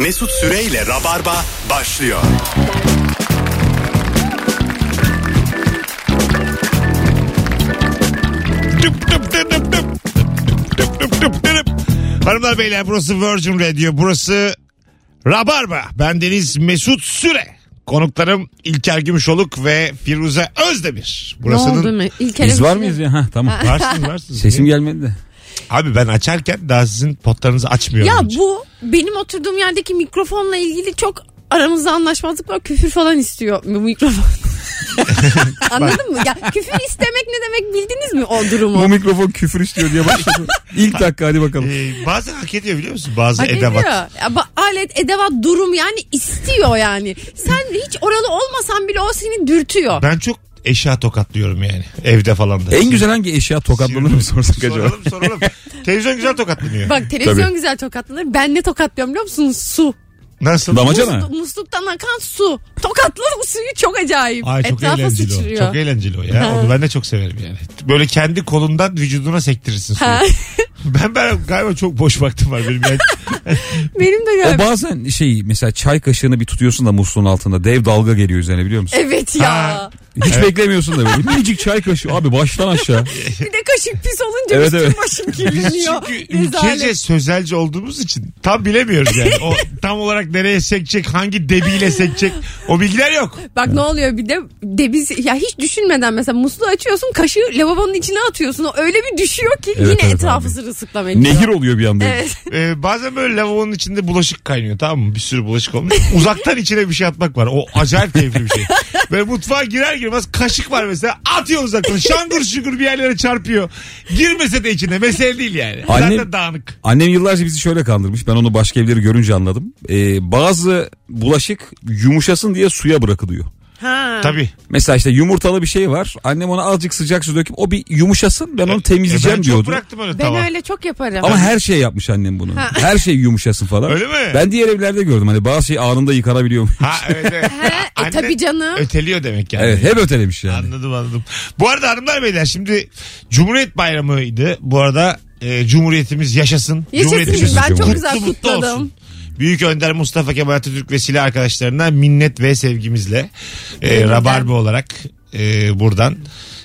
Mesut Süreyle Rabarba başlıyor. Hanımlar beyler burası Virgin Radio. Burası Rabarba. Ben Deniz Mesut Süre. Konuklarım İlker Gümüşoluk ve Firuze Özdemir. Ne oldu Burasının... mu? İlker Biz var mıyız ya? Ha, tamam. Varsınız varsınız. Sesim gelmedi de. Abi ben açarken daha sizin potlarınızı açmıyorum. Ya hiç. bu benim oturduğum yerdeki mikrofonla ilgili çok aramızda anlaşmazlık var. Küfür falan istiyor bu mikrofon. Anladın mı? Ya küfür istemek ne demek bildiniz mi o Bu durumu? mikrofon küfür istiyor diye başladı. İlk dakika hadi bakalım. Ee, bazen hak ediyor biliyor musun? Bazı Hak edevat. ediyor. Ya, ba- alet, edevat, durum yani istiyor yani. Sen hiç oralı olmasan bile o seni dürtüyor. Ben çok eşya tokatlıyorum yani. Evde falan da. En güzel hangi eşya tokatlanır mı sorsak acaba? Soralım soralım. Televizyon güzel tokatlanıyor. Bak televizyon Tabii. güzel tokatlanır. Ben ne tokatlıyorum biliyor musun? Su. Nasıl? Damacana. Muslu- musluktan akan su. Tokatlı suyu çok acayip. Ay çok Etrafa eğlenceli o. sıçrıyor. Çok eğlenceli o ya. Onu ben de çok severim yani. Böyle kendi kolundan vücuduna sektirirsin suyu. Ha. ben ben galiba çok boş vaktim var benim. Yani. Benim de O galiba. bazen şey mesela çay kaşığını bir tutuyorsun da musluğun altında dev dalga geliyor üzerine biliyor musun? Evet ya. Ha. Hiç beklemiyorsun da böyle. Minicik çay kaşığı abi baştan aşağı. Bir de kaşık pis olunca Evet, evet. başım kirleniyor. Çünkü ülkece sözelci olduğumuz için tam bilemiyoruz yani. O tam olarak nereye sekecek, hangi debiyle sekecek o bilgiler yok. Bak ne oluyor bir de debiz ya hiç düşünmeden mesela musluğu açıyorsun kaşığı lavabonun içine atıyorsun. O öyle bir düşüyor ki Evet, yine evet etrafı abi. sırılsıklam ediyor. Nehir oluyor bir anda. Evet. Ee, bazen böyle lavabonun içinde bulaşık kaynıyor tamam mı? Bir sürü bulaşık olmuş. Uzaktan içine bir şey atmak var. O acayip keyifli bir şey. Böyle mutfağa girer girmez kaşık var mesela atıyor uzaktan. Şangur şugur bir yerlere çarpıyor. Girmese de içine mesele değil yani. Annem- Zaten dağınık. Annem yıllarca bizi şöyle kandırmış. Ben onu başka evleri görünce anladım. Ee, bazı bulaşık yumuşasın diye suya bırakılıyor. Ha. Tabii. Mesela işte yumurtalı bir şey var. Annem ona azıcık sıcak su döküp o bir yumuşasın ben onu temizleyeceğim E ben diyordu. çok bıraktım öyle Ben tava. öyle çok yaparım. Ama her şey yapmış annem bunu. Ha. Her şey yumuşasın falan. Öyle mi? Ben diğer evlerde gördüm hani bazı şey anında yıkanabiliyor. Ha evet evet. He, e Anne tabii canım. Öteliyor demek yani. evet hep ötelemiş yani. Anladım anladım. Bu arada hanımlar beyler şimdi Cumhuriyet Bayramı'ydı. Bu arada e, Cumhuriyetimiz yaşasın. Yaşasın Cumhuriyetimiz ben çok güzel kutladım. olsun. Büyük Önder Mustafa Kemal Atatürk ve silah arkadaşlarına minnet ve sevgimizle e, Rabarba olarak e, buradan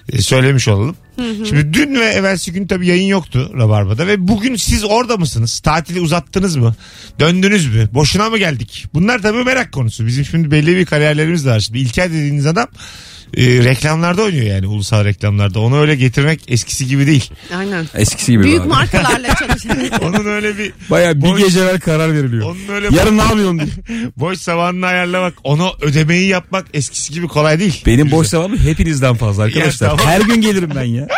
e, söylemiş olalım. Şimdi dün ve evvelsi gün tabii yayın yoktu Rabarba'da ve bugün siz orada mısınız? Tatili uzattınız mı? Döndünüz mü? Boşuna mı geldik? Bunlar tabii merak konusu. Bizim şimdi belli bir kariyerlerimiz de var. Şimdi İlker dediğiniz adam e, reklamlarda oynuyor yani ulusal reklamlarda. Onu öyle getirmek eskisi gibi değil. Aynen. Eskisi gibi. Büyük abi. markalarla çalışan. Onun öyle bir Baya bir Boş- gece evvel karar veriliyor. onun öyle Yarın ne yapıyorsun diye. boş zamanını ayarlamak, onu ödemeyi yapmak eskisi gibi kolay değil. Benim boş zamanım hepinizden fazla arkadaşlar. Ya tamam. Her gün gelirim ben ya.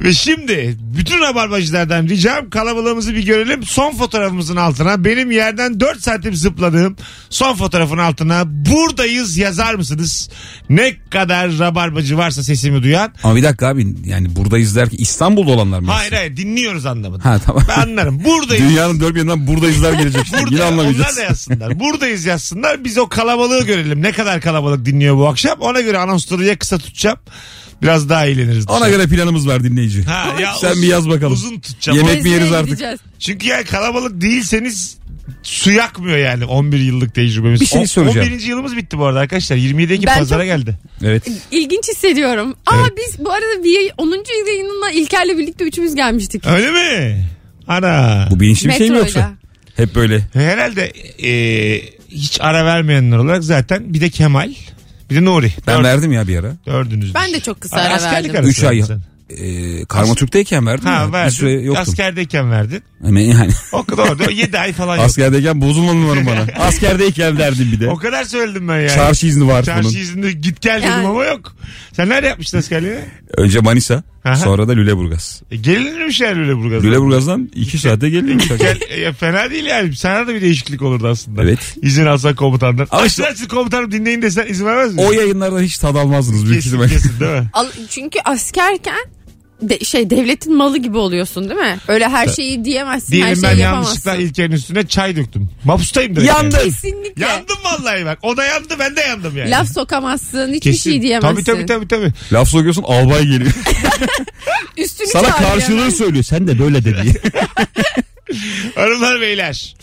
Ve şimdi bütün rabarbacılardan ricam kalabalığımızı bir görelim. Son fotoğrafımızın altına benim yerden 4 santim zıpladığım son fotoğrafın altına buradayız yazar mısınız? Ne kadar rabarbacı varsa sesimi duyan. Ama bir dakika abi yani buradayız der ki İstanbul'da olanlar mı? Hayır hayır dinliyoruz anlamında. Ha tamam. Ben anlarım. Buradayız. Dünyanın dört bir yanından buradayızlar gelecek. Şimdi. Yine Burada onlar anlamayacağız. da yazsınlar. Buradayız yazsınlar. Biz o kalabalığı görelim. Ne kadar kalabalık dinliyor bu akşam. Ona göre anonsları ya kısa tutacağım. Biraz daha eğleniriz. Ona dışarı. göre planımız var dinleyici. Ha, ya Sen uzun- bir yaz bakalım. Uzun tutacağım. Yemek mi yeriz artık? gideceğiz. Çünkü yani kalabalık değilseniz su yakmıyor yani 11 yıllık tecrübemiz. Bir şey soracağım. 11. yılımız bitti bu arada arkadaşlar. 27 Ekim Ben pazara çok- geldi. Evet. İlginç hissediyorum. Aa biz bu arada bir 10. yayınına İlker'le birlikte üçümüz gelmiştik. Öyle mi? Ana. Bu bilinçli bir şey mi yoksa? Hep böyle. Herhalde e, hiç ara vermeyenler olarak zaten bir de Kemal bir de Nuri. Ben Dört- verdim ya bir ara. Dördünüz. Ben de çok kısa ara Askerlik verdim. arası Üç ay. verdin Ee, Karma Türk'teyken verdim sen. Ha ya. Bir verdin. süre yoktum. Askerdeyken verdin. Ama yani O kadar oldu. 7 ay falan yok. askerdeyken bozulma numaram bana. Askerdeyken verdim bir de. O kadar söyledim ben yani. Çarşı izni var Çarşı bunun. izninde git gel dedim Yani. ama yok. Sen nerede yapmıştın askerliği? Önce Manisa Aha. sonra da Lüleburgaz. E, gelinirmiş yani Lüleburgaz'dan. Lüleburgaz'dan iki saate geliyormuş. Gel, e, fena değil yani. Sana da bir değişiklik olurdu aslında. Evet. İzin alsan komutandan. Ama işte- açsın komutanım dinleyin desen izin vermez mi? o yayınlardan hiç tad almazdınız büyük kesin, kesin değil mi? Al- çünkü askerken de, şey devletin malı gibi oluyorsun değil mi? Öyle her şeyi diyemezsin, her Diyelim ben şeyi yanlışlıkla yapamazsın. İlker'in üstüne çay döktüm. Mapustayım direkt. Yandın. yani. Kesinlikle. Yandım vallahi bak. O da yandı ben de yandım yani. Laf sokamazsın, hiçbir Kesin. şey diyemezsin. Tabii tabii tabii. tabii. Laf sokuyorsun albay geliyor. Üstünü Sana çağırıyor karşılığı hemen. söylüyor. Sen de böyle de diye. Hanımlar beyler.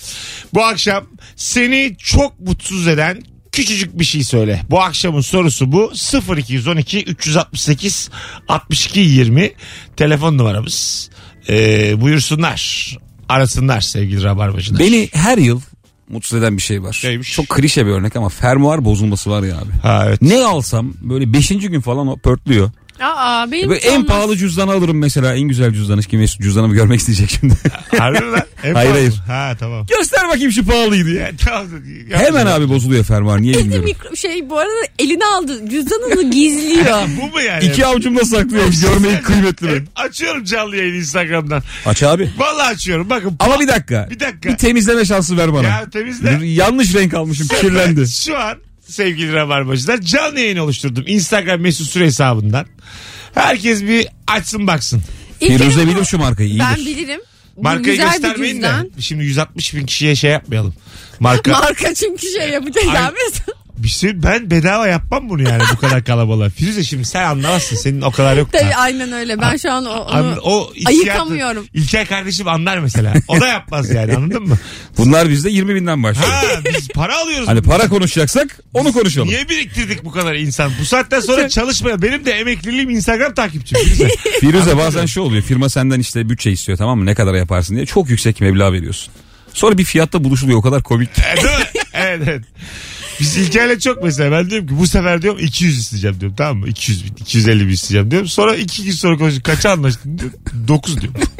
Bu akşam seni çok mutsuz eden küçücük bir şey söyle. Bu akşamın sorusu bu. 0212 368 62 20 telefon numaramız. Ee, buyursunlar. Arasınlar sevgili rabarbacılar. Beni her yıl mutsuz eden bir şey var. Neymiş? Çok klişe bir örnek ama fermuar bozulması var ya abi. Ha evet. Ne alsam böyle 5. gün falan o pörtlüyor. Aa benim Böyle hiç en olmaz. pahalı cüzdanı alırım mesela en güzel cüzdanı. Kim Mesut cüzdanımı görmek isteyecek şimdi. Harbi mi lan? En Hayır, pahalı hayır. Ha tamam. Göster bakayım şu pahalıydı ya. Tamam. Hemen abi bozuluyor fermuar niye bilmiyorum. mikro şey bu arada eline aldı cüzdanını gizliyor. Bu mu yani? İki avucumda saklıyorum görmeyi kıymetli benim. Açıyorum canlı yayını Instagram'dan. Aç abi. Vallahi açıyorum. Bakın. Ama bir dakika. Bir dakika. Bir temizleme şansı ver bana. Ya temizle. Yanlış renk almışım kirlendi. Şu an sevgili Rabarbacılar canlı yayın oluşturdum. Instagram mesut süre hesabından. Herkes bir açsın baksın. İlk Firuze bu- bilir şu markayı iyidir. Ben bilirim. Bu Markayı güzel bir göstermeyin cüzdan. de. Şimdi 160 bin kişiye şey yapmayalım. Marka. Marka çünkü şey yapacağız Ay- abi. Bir şey, ben bedava yapmam bunu yani bu kadar kalabalığa. Firuze şimdi sen anlamazsın. Senin o kadar yok. da. Tabii aynen öyle. Ben şu an o- onu o ayıkamıyorum. İlker kardeşim anlar mesela. O da yapmaz yani anladın mı? Bunlar bizde 20 binden başlıyor. Ha biz para alıyoruz. Hani para konuşacaksak onu konuşalım. Niye biriktirdik bu kadar insan? Bu saatten sonra çalışmaya. Benim de emekliliğim Instagram takipçim. Firuze. Firuze bazen şu oluyor. Firma senden işte bütçe istiyor tamam mı? Ne kadar yaparsın diye. Çok yüksek meblağ veriyorsun. Sonra bir fiyatta buluşuluyor o kadar komik. E? Evet evet. Biz İlker'le çok mesela ben diyorum ki bu sefer diyorum 200 isteyeceğim diyorum tamam mı? 200 bin, 250 bin isteyeceğim diyorum. Sonra iki gün sonra konuşuyoruz. Kaça anlaştın diyor. 9 diyorum.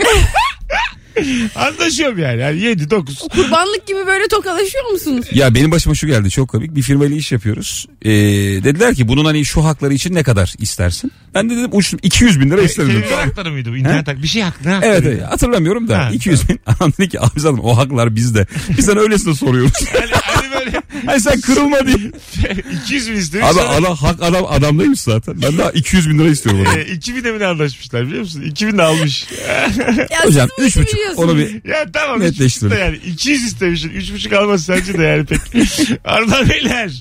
Anlaşıyorum yani. yani 7 9. kurbanlık gibi böyle tokalaşıyor musunuz? Ya benim başıma şu geldi çok komik. Bir firmayla iş yapıyoruz. Ee, dediler ki bunun hani şu hakları için ne kadar istersin? Ben de dedim uçtum 200 bin lira isterim. dedim. Televizyon hakları mıydı bu? İnternet hakları. Bir şey hak, ne hakları? Evet, evet hatırlamıyorum da Ha, 200 bin. Adam dedi ki abi zaten o haklar bizde. Biz sana öylesine soruyoruz. Hani böyle hani sen kırılma diye. 200 bin istemiş. Abi sonra- adam, hak adam adamdaymış zaten. Ben daha 200 bin lira istiyorum. Ona. E, 2000'e mi ne anlaşmışlar biliyor musun? 2000 de almış. Ya Hocam siz bu işi 3,5 biliyorsunuz. onu bir ya tamam. Netleştirelim. 3,5 da yani 200 istemişsin. 3,5 almaz sence de yani pek. Arda Beyler.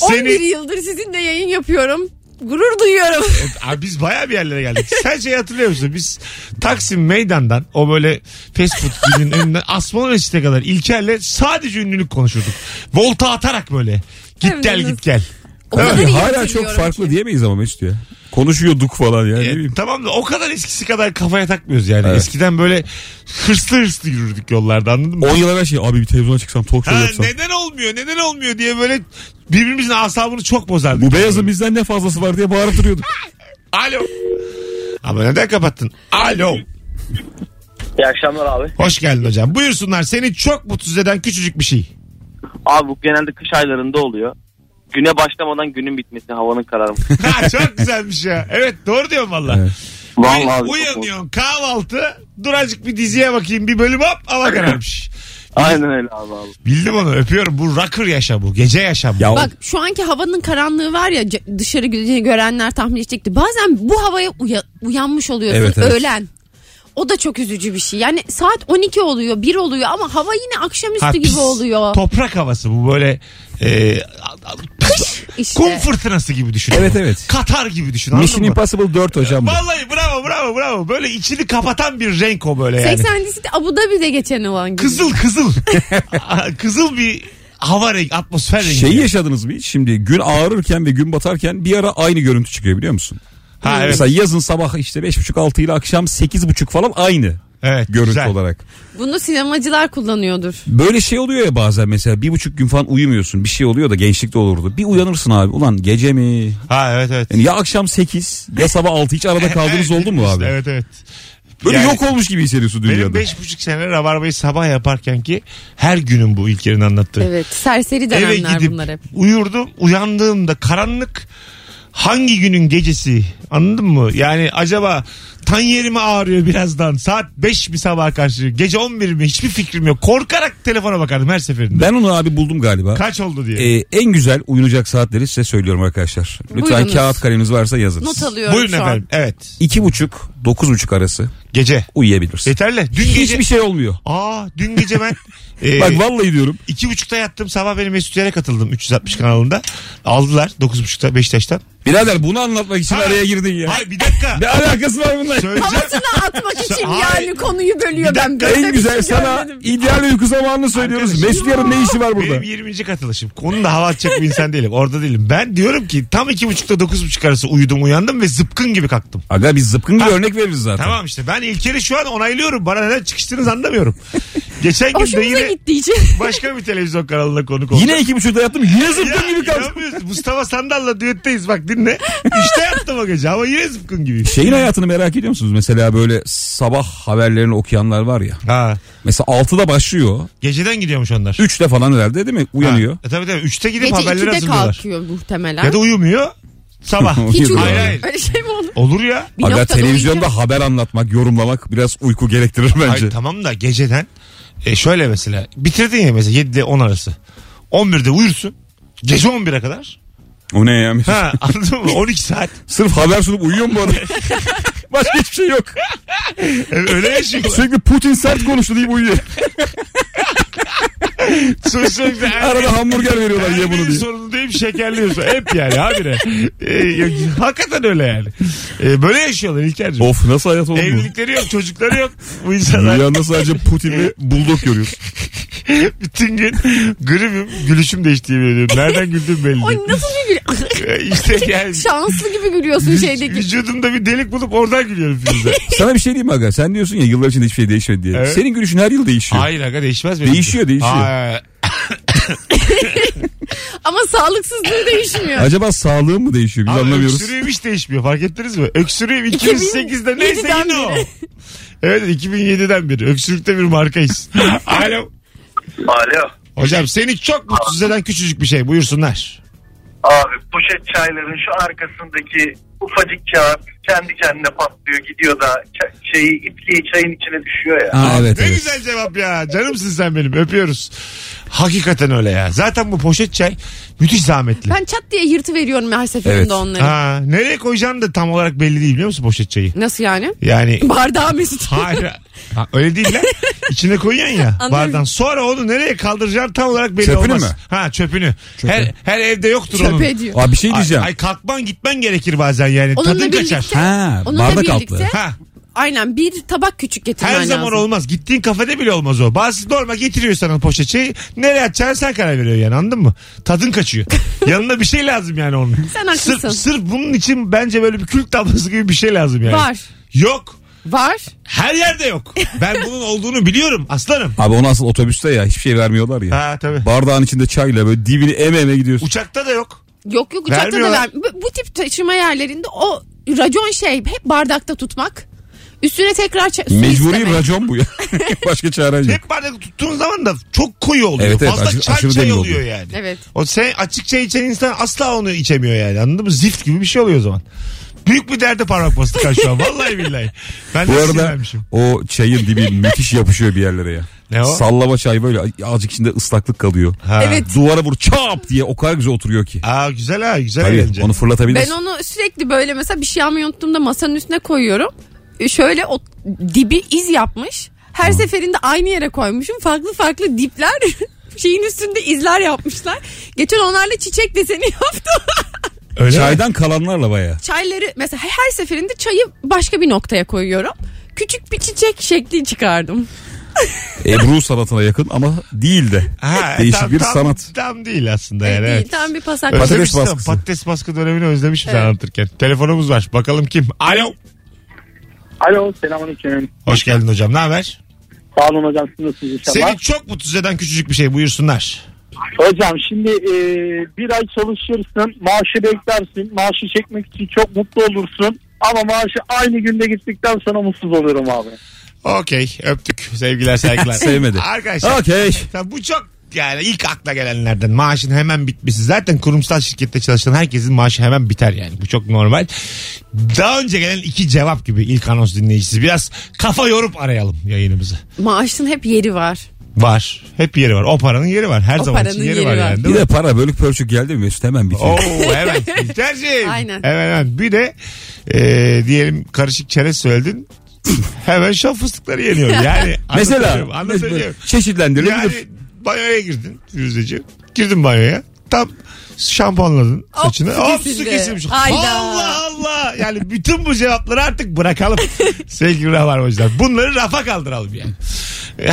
11 Seni... yıldır sizinle yayın yapıyorum. Gurur duyuyorum. Abi biz baya bir yerlere geldik. Sen şey hatırlıyor musun? Biz Taksim meydandan o böyle fast food günün önünden Asmalı Mescid'e kadar İlker'le sadece ünlülük konuşurduk. Volta atarak böyle. Git gel git gel. O kadar Abi iyi hala çok farklı ki. diyemeyiz ama Mesut ya. Konuşuyorduk falan yani. E, tamam da o kadar eskisi kadar kafaya takmıyoruz yani. Evet. Eskiden böyle hırslı hırslı yürürdük yollarda anladın mı? 10 yıl evvel şey abi bir televizyona çıksam talk show yapsam. neden olmuyor neden olmuyor diye böyle birbirimizin asabını çok bozardık. Bu beyazın bizden ne fazlası var diye bağırıp duruyorduk. Alo. Ama neden kapattın? Alo. İyi akşamlar abi. Hoş geldin hocam. Buyursunlar seni çok mutsuz eden küçücük bir şey. Abi bu genelde kış aylarında oluyor. Güne başlamadan günün bitmesi, havanın kararması. Ha, çok güzelmiş ya. Evet doğru diyorsun valla. Evet. Vallahi abi. Uyanıyorsun kahvaltı duracık bir diziye bakayım bir bölüm hop hava kararmış. Aynen öyle abi abi. Bildim onu öpüyorum. Bu rocker yaşam bu. Gece yaşam bu. Ya Bak şu anki havanın karanlığı var ya c- dışarı gö- görenler tahmin edecekti. Bazen bu havaya uya- uyanmış oluyorsun Evet, evet. öğlen. O da çok üzücü bir şey. Yani saat 12 oluyor, 1 oluyor ama hava yine akşamüstü Ha, gibi oluyor. Toprak havası bu böyle e, İşte. kum fırtınası gibi düşün. Evet, evet. Katar gibi düşün. Mission mı? Impossible 4 hocam bu. Vallahi bravo bravo bravo. Böyle içini kapatan bir renk o böyle yani. 80 de Abu Dhabi'de geçen olan gibi. Kızıl kızıl. kızıl bir hava rengi, atmosfer rengi. Şeyi yaşadınız mı hiç? Şimdi gün ağrırken ve gün batarken bir ara aynı görüntü çıkıyor biliyor musun? Ha evet. Mesela yazın sabah işte 5.30-6 ile akşam 8.30 falan aynı Evet. görüntü güzel. olarak. Bunu sinemacılar kullanıyordur. Böyle şey oluyor ya bazen mesela bir buçuk gün falan uyumuyorsun bir şey oluyor da gençlikte olurdu. Bir uyanırsın abi ulan gece mi? Ha evet evet. Yani ya akşam 8 ya sabah 6 hiç arada kaldığınız oldu mu abi? Evet evet. Böyle Yani yok olmuş gibi hissediyorsun Benim dünyada. beş buçuk sene rabarbayı sabah yaparken ki her günüm bu İlker'in anlattığı. Evet. Serseri Eve dönemler gidip bunlar hep. uyurdum uyandığımda karanlık hangi günün gecesi anladın mı? Yani acaba tan yerimi ağrıyor birazdan saat 5 mi sabah karşı gece 11 mi hiçbir fikrim yok. Korkarak telefona bakardım her seferinde. Ben onu abi buldum galiba. Kaç oldu diye. Ee, en güzel uyunacak saatleri size söylüyorum arkadaşlar. Lütfen Buyurunuz. kağıt kaleminiz varsa yazın. Not alıyorum Buyurun şu an. efendim. Evet. İki buçuk, dokuz buçuk arası Gece. uyuyabilirsin. Yeterli. Dün gece. Hiçbir şey olmuyor. Aa dün gece ben e, Bak vallahi diyorum. iki buçukta yattım sabah benim Mesut Yer'e katıldım 360 kanalında. Aldılar dokuz buçukta Beşiktaş'tan. Birader bunu anlatmak için Ha. araya girdin ya. Hayır bir dakika. Ne alakası var bunun Söyleyeceğim. Havasına atmak için Hayır. yani konuyu bölüyor. Bir Ben dakika, böyle en bir güzel şey sana görmedim. ideal uyku zamanını söylüyoruz. Arkadaşım. Mesut yarın ne işi var burada? Benim 20. katılışım. Konunun da hava atacak bir insan değilim. Orada değilim. Ben diyorum ki tam 2.30'da 9.30 arası uyudum uyandım ve zıpkın gibi kalktım. Aga biz zıpkın gibi Ha. örnek veririz zaten. Tamam işte ben İlker'i şu an onaylıyorum. Bana neden çıkıştığınızı anlamıyorum. Geçen gün de Hoşumuza yine gittiği için. başka bir televizyon kanalına konuk oldum. Yine iki buçukta yattım yine zıpkın gibi kalktım. inanmıyorsun. Mustafa Sandal'la düetteyiz bak dinle. İşte yattım o gece ama yine zıpkın gibi. Şeyin hayatını merak ediyor musunuz? Mesela böyle sabah haberlerini okuyanlar var ya. Ha, Mesela 6'da başlıyor. geceden gidiyormuş onlar. 3'te falan herhalde değil mi? Uyanıyor. Ha, e, tabii tabii. Üçte gidip Gece haberleri 2'de hazırlıyorlar. kalkıyor muhtemelen. Ya da uyumuyor. Sabah. Hiç uyumuyor. Hayır, hayır. Öyle şey mi olur? Olur ya. Bir Aga noktada televizyonda uyuyacak. haber anlatmak, yorumlamak biraz uyku gerektirir bence. Hayır, tamam da geceden e, şöyle mesela bitirdin ya mesela 7 ile 10 arası. 11'de uyursun. Gece 11'e kadar. O ne ya? Ha anladın mı? 12 saat. Sırf haber sunup uyuyor mu bu adam? Başka hiçbir şey yok. E, Öyle yaşıyor. Sürekli Putin sert konuştu deyip uyuyor. Sürekli Arada hamburger veriyorlar ye bunu diye. sorunu deyip şekerliyorsun. Hep yani habire. E, ya, hakikaten öyle yani. E, böyle yaşıyorlar İlker'cim. Of nasıl hayat oldu bu? Evlilikleri yok, çocukları yok. Bu insanlar Rüyanda sadece Putin ve Bulldog görüyorsun. bütün gün gribim, gülüşüm değişti yemin ediyorum. Nereden güldüğüm belli değil. nasıl bir gülüyor? E, İşte yani Şanslı gibi gülüyorsun şeydeki. vücudumda bir delik bulup oradan gülüyorum Firuze. Sana bir şey diyeyim mi aga? Sen diyorsun ya yıllar içinde hiçbir şey değişmedi diye. Evet. Senin gülüşün her yıl değişiyor. Hayır aga değişmez benim. Değişiyor, değişiyor. Aa, Ama sağlıksızlığı değişmiyor. Acaba sağlığın mı değişiyor? Biz Abi anlamıyoruz. öksürüğüm hiç değişmiyor fark ettiniz mi? Öksürüğüm 2008'de neyse 2007'den yine o. beri. Evet 2007'den beri. Öksürükte bir markayız. Alo. Alo. Hocam seni çok mutsuz eden küçücük bir şey buyursunlar. Abi poşet çayların şu arkasındaki ufacık kağıt kendi kendine patlıyor gidiyor da şeyi itkiyi çayın içine düşüyor ya. Ha, evet ne evet. güzel cevap ya. Canımsın sen benim öpüyoruz. Hakikaten öyle ya. Zaten bu poşet çay müthiş zahmetli. Ben çat diye yırtı veriyorum her seferinde Evet. onları. Ha, nereye koyacağın da tam olarak belli değil biliyor musun poşet çayı? Nasıl yani? Yani Bardağı Mesut. Hayır. Ha, öyle değil lan. İçine koyuyorsun ya Anladım. bardan. Sonra onu nereye kaldıracağın tam olarak belli Çöpünü olmaz. mü? Ha çöpünü. Her, her evde yoktur onun. Çöpe diyor. Aa, bir şey diyeceğim. Ay, ay kalkman gitmen gerekir bazen yani. Onunla Tadın birlikte- kaçar. Ha, Onunla bardak birlikte- altlı. Ha, Aynen bir tabak küçük getirmen her lazım. zaman olmaz. Gittiğin kafede bile olmaz o. Bazısı normal getiriyor sana poşet şeyi. Nereye atacağını sen karar veriyor yani anladın mı? Tadın kaçıyor. Yanına bir şey lazım yani onun. Sen haklısın. Sırf, sırf bunun için bence böyle bir kült tablası gibi bir şey lazım yani. Var. Yok. Var. Her yerde yok. Ben bunun olduğunu biliyorum aslanım. Abi o nasıl otobüste ya hiçbir şey vermiyorlar ya. Ha tabii. Bardağın içinde çayla böyle dibini eme eme gidiyorsun. Uçakta da yok. Yok yok uçakta da Vermiyorlar. ver. Bu, bu tip taşıma yerlerinde o racon şey hep bardakta tutmak. Üstüne tekrar su Mecburi istemek. racon bu ya. Başka çaren yok. Hep bardak tuttuğun zaman da çok koyu oluyor. Evet, evet, Fazla aşırı- çay aşırı çay oluyor oluyor. yani. Evet. O sen açık çay içen insan asla onu içemiyor yani anladın mı? Zift gibi bir şey oluyor o zaman. Büyük bir derde parmak bastık ha şu an. Vallahi billahi. Ben Bu de arada sinirlenmişim. o çayın dibi müthiş yapışıyor bir yerlere ya. Ne o? Sallama çay böyle azıcık içinde ıslaklık kalıyor. Ha. Evet. Duvara vur çap diye o kadar güzel oturuyor ki. Aa güzel ha güzel Tabii eğlence. onu fırlatabilirsin. Ben onu sürekli böyle mesela bir şey almayı unuttuğumda masanın üstüne koyuyorum. E, Şöyle o dibi iz yapmış. Her seferinde aynı yere koymuşum. Farklı farklı dipler şeyin üstünde izler yapmışlar. Geçen onlarla çiçek deseni yaptım. Öyle mi? Çaydan kalanlarla baya. Çayları mesela her seferinde çayı başka bir noktaya koyuyorum. Küçük bir çiçek şekli çıkardım. Ebru sanatına yakın ama değil de. Ha, Değişik tam- bir tam- sanat. Tam değil aslında yani. Ee, Evet. Tam bir pasak. Patates baskısı. Patates baskı dönemini özlemişim Evet. anlatırken. Telefonumuz var. Bakalım kim? Alo. Alo selamünaleyküm. Hoş geldin hocam. Ne haber? Sağ olun hocam siz nasılsınız inşallah. Seni çok mutsuz eden küçücük bir şey buyursunlar. Hocam şimdi e, bir ay çalışırsın maaşı beklersin maaşı çekmek için çok mutlu olursun ama maaşı aynı günde gittikten sonra mutsuz oluyorum abi. Okey öptük sevgiler saygılar. Sevmedi. Arkadaşlar Okey. tabii bu çok yani ilk akla gelenlerden maaşın hemen bitmesi. Zaten kurumsal şirkette çalışan herkesin maaşı hemen biter yani. Bu çok normal. Daha önce gelen iki cevap gibi ilk anons dinleyicisi. Biraz kafa yorup arayalım yayınımızı. Maaşın hep yeri var. Var. Hep yeri var. O paranın yeri var. Her O zaman için paranın yeri, yeri var, var. yani. Bir Değil mi? de para bölük pörçük geldi mi Mesut hemen bitiyor. Oo evet. İlkerciğim. Aynen. Hemen hemen. Bir de e, diyelim karışık çerez söyledin. hemen şaf fıstıkları yeniyor. Yani Mesela anlatabiliyorum, anlatabiliyorum. çeşitlendirilebilir. Yani banyoya girdin Firuzeciğim. Girdin banyoya. tam şampuanladın Hop, saçını. su Hop su kesildi. kesilmiş. Hayda. Allah Allah. Yani bütün bu cevapları artık bırakalım. Sevgili Rabarbacılar. Bunları rafa kaldıralım yani.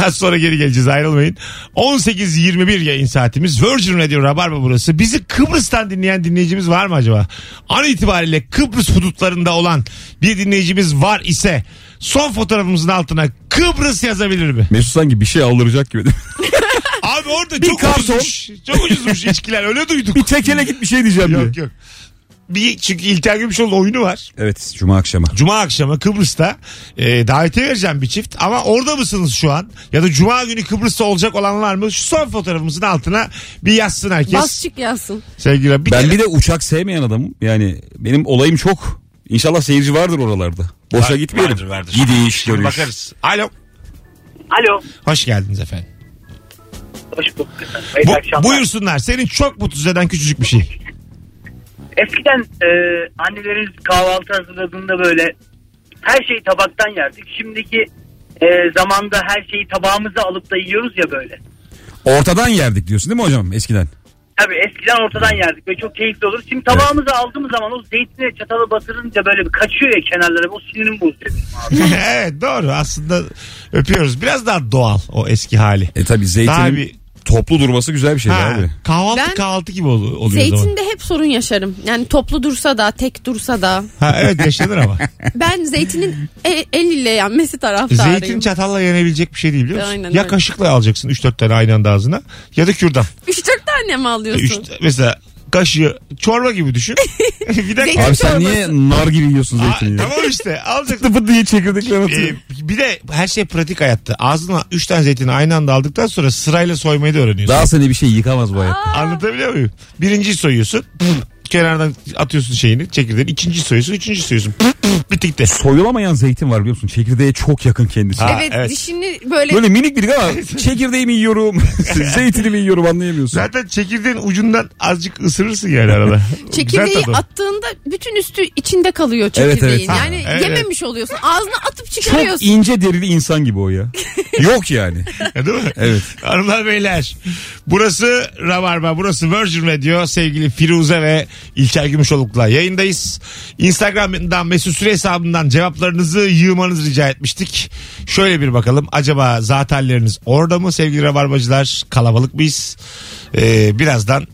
Az sonra geri geleceğiz ayrılmayın. 18.21 yayın saatimiz. Virgin Radio Rabarba burası. Bizi Kıbrıs'tan dinleyen dinleyicimiz var mı acaba? An itibariyle Kıbrıs hudutlarında olan bir dinleyicimiz var ise son fotoğrafımızın altına Kıbrıs yazabilir mi? Mesut sanki bir şey aldıracak gibi. Abi orada Bir çok karton. ucuzmuş. Çok ucuzmuş içkiler öyle duyduk. bir tekele git bir şey diyeceğim diye. Yok yok. Bir, çünkü İlker Gümüşoğlu oyunu var. Evet cuma akşamı. Cuma akşamı Kıbrıs'ta e, davetiye vereceğim bir çift ama orada mısınız şu an? Ya da Cuma günü Kıbrıs'ta olacak olan var mı? Şu son fotoğrafımızın altına bir yazsın herkes. Bas çık yazsın. Sevgiler. Bir Ben kere- bir de uçak sevmeyen adamım. Yani benim olayım çok. İnşallah seyirci vardır oralarda. Boşa Var- gitmeyelim. vardır, vardır. Gidiş Şimdi dönüş. bakarız. Alo. Alo. Hoş geldiniz efendim. Hoş bulduk. Bu, buyursunlar. Senin çok mutsuz eden küçücük bir şey. Eskiden e, annelerimiz kahvaltı hazırladığında böyle her şeyi tabaktan yerdik. Şimdiki e, zamanda her şeyi tabağımıza alıp da yiyoruz ya böyle. Ortadan yerdik diyorsun değil mi hocam eskiden? Tabii eskiden ortadan yerdik ve çok keyifli olur. Şimdi tabağımıza aldığımız zaman o zeytine çatalı batırınca böyle bir kaçıyor ya kenarlara. O sinirimi bozuyor. benim abi. evet doğru aslında öpüyoruz. Biraz daha doğal o eski hali. E tabi Daha zeytinin bir toplu durması güzel bir şey ha, abi. kahvaltı Ben- kahvaltı gibi ol- oluyor o zaman. Zeytinde hep sorun yaşarım. Yani toplu dursa da tek dursa da. Ha, evet yaşanır ama. Ben zeytinin e- el ile yenmesi taraftarıyım. Zeytin çatalla yenebilecek bir şey değil biliyor musun? Aynen ya öyle. kaşıkla alacaksın 3-4 tane aynı anda ağzına ya da kürdan. 3-4 tane mi alıyorsun? Üç, mesela kaşığı çorba gibi düşün. bir dakika. Abi sen çorbası. niye nar gibi yiyorsun zeytini? ya? tamam işte alacaksın. Fıtı diye çekirdekler atıyor. Ee, bir de her şey pratik hayatta. Ağzına 3 tane zeytini aynı anda aldıktan sonra sırayla soymayı da öğreniyorsun. Daha seni bir şey yıkamaz bu hayatta. Anlatabiliyor muyum? Birinciyi soyuyorsun. Kenardan atıyorsun şeyini çekirdeğini. ikinciyi soyuyorsun. Üçüncüyü soyuyorsun. Bitikte. Soyulamayan zeytin var biliyor musun? Çekirdeğe çok yakın kendisi. Ha, evet, evet. dişini böyle, Böyle minik minik ama çekirdeğimi yiyorum. Zeytinimi yiyorum anlayamıyorsun. Zaten çekirdeğin ucundan azıcık ısırırsın yani arada. çekirdeği attığında bütün üstü içinde kalıyor Evet, çekirdeğin. evet. Yani Ha, evet. yememiş oluyorsun. Ağzına atıp Çok çıkarıyorsun. ince derili insan gibi o ya. Yok yani. Ya, Değil mi? Evet. Hanımlar beyler. Burası Rabarba. Burası Virgin Radio. Sevgili Firuze ve İlker Gümüşoluk'la yayındayız. Instagram'dan Mesut Süre hesabından cevaplarınızı yığmanızı rica etmiştik. Şöyle bir bakalım. Acaba zatenleriniz orada mı sevgili Rabarbacılar? Kalabalık mıyız? Ee, birazdan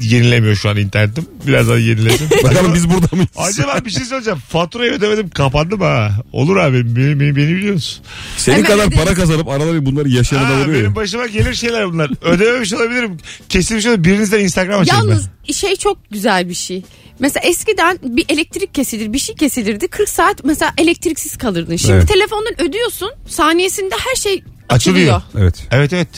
yenilemiyor şu an internetim. Birazdan yenilesin. Bakalım biz burada mıyız? Acaba bir şey söyleyeceğim. Faturayı ödemedim kapandı mı ha? Olur abi beni, beni, beni biliyorsun. Senin Hemen kadar ödedim. para kazanıp arada bir bunları yaşayanı da Aa, vuruyor ya. benim başıma gelir şeyler bunlar. Ödememiş olabilirim. Kesilmiş olabilir. Birinizden Instagram açayım Yalnız şey çok güzel bir şey. Mesela eskiden bir elektrik kesilir, bir şey kesilirdi. 40 saat mesela elektriksiz kalırdın. Şimdi Evet. telefondan ödüyorsun. Saniyesinde her şey Açılıyor. açılıyor. Evet. ben. Evet evet.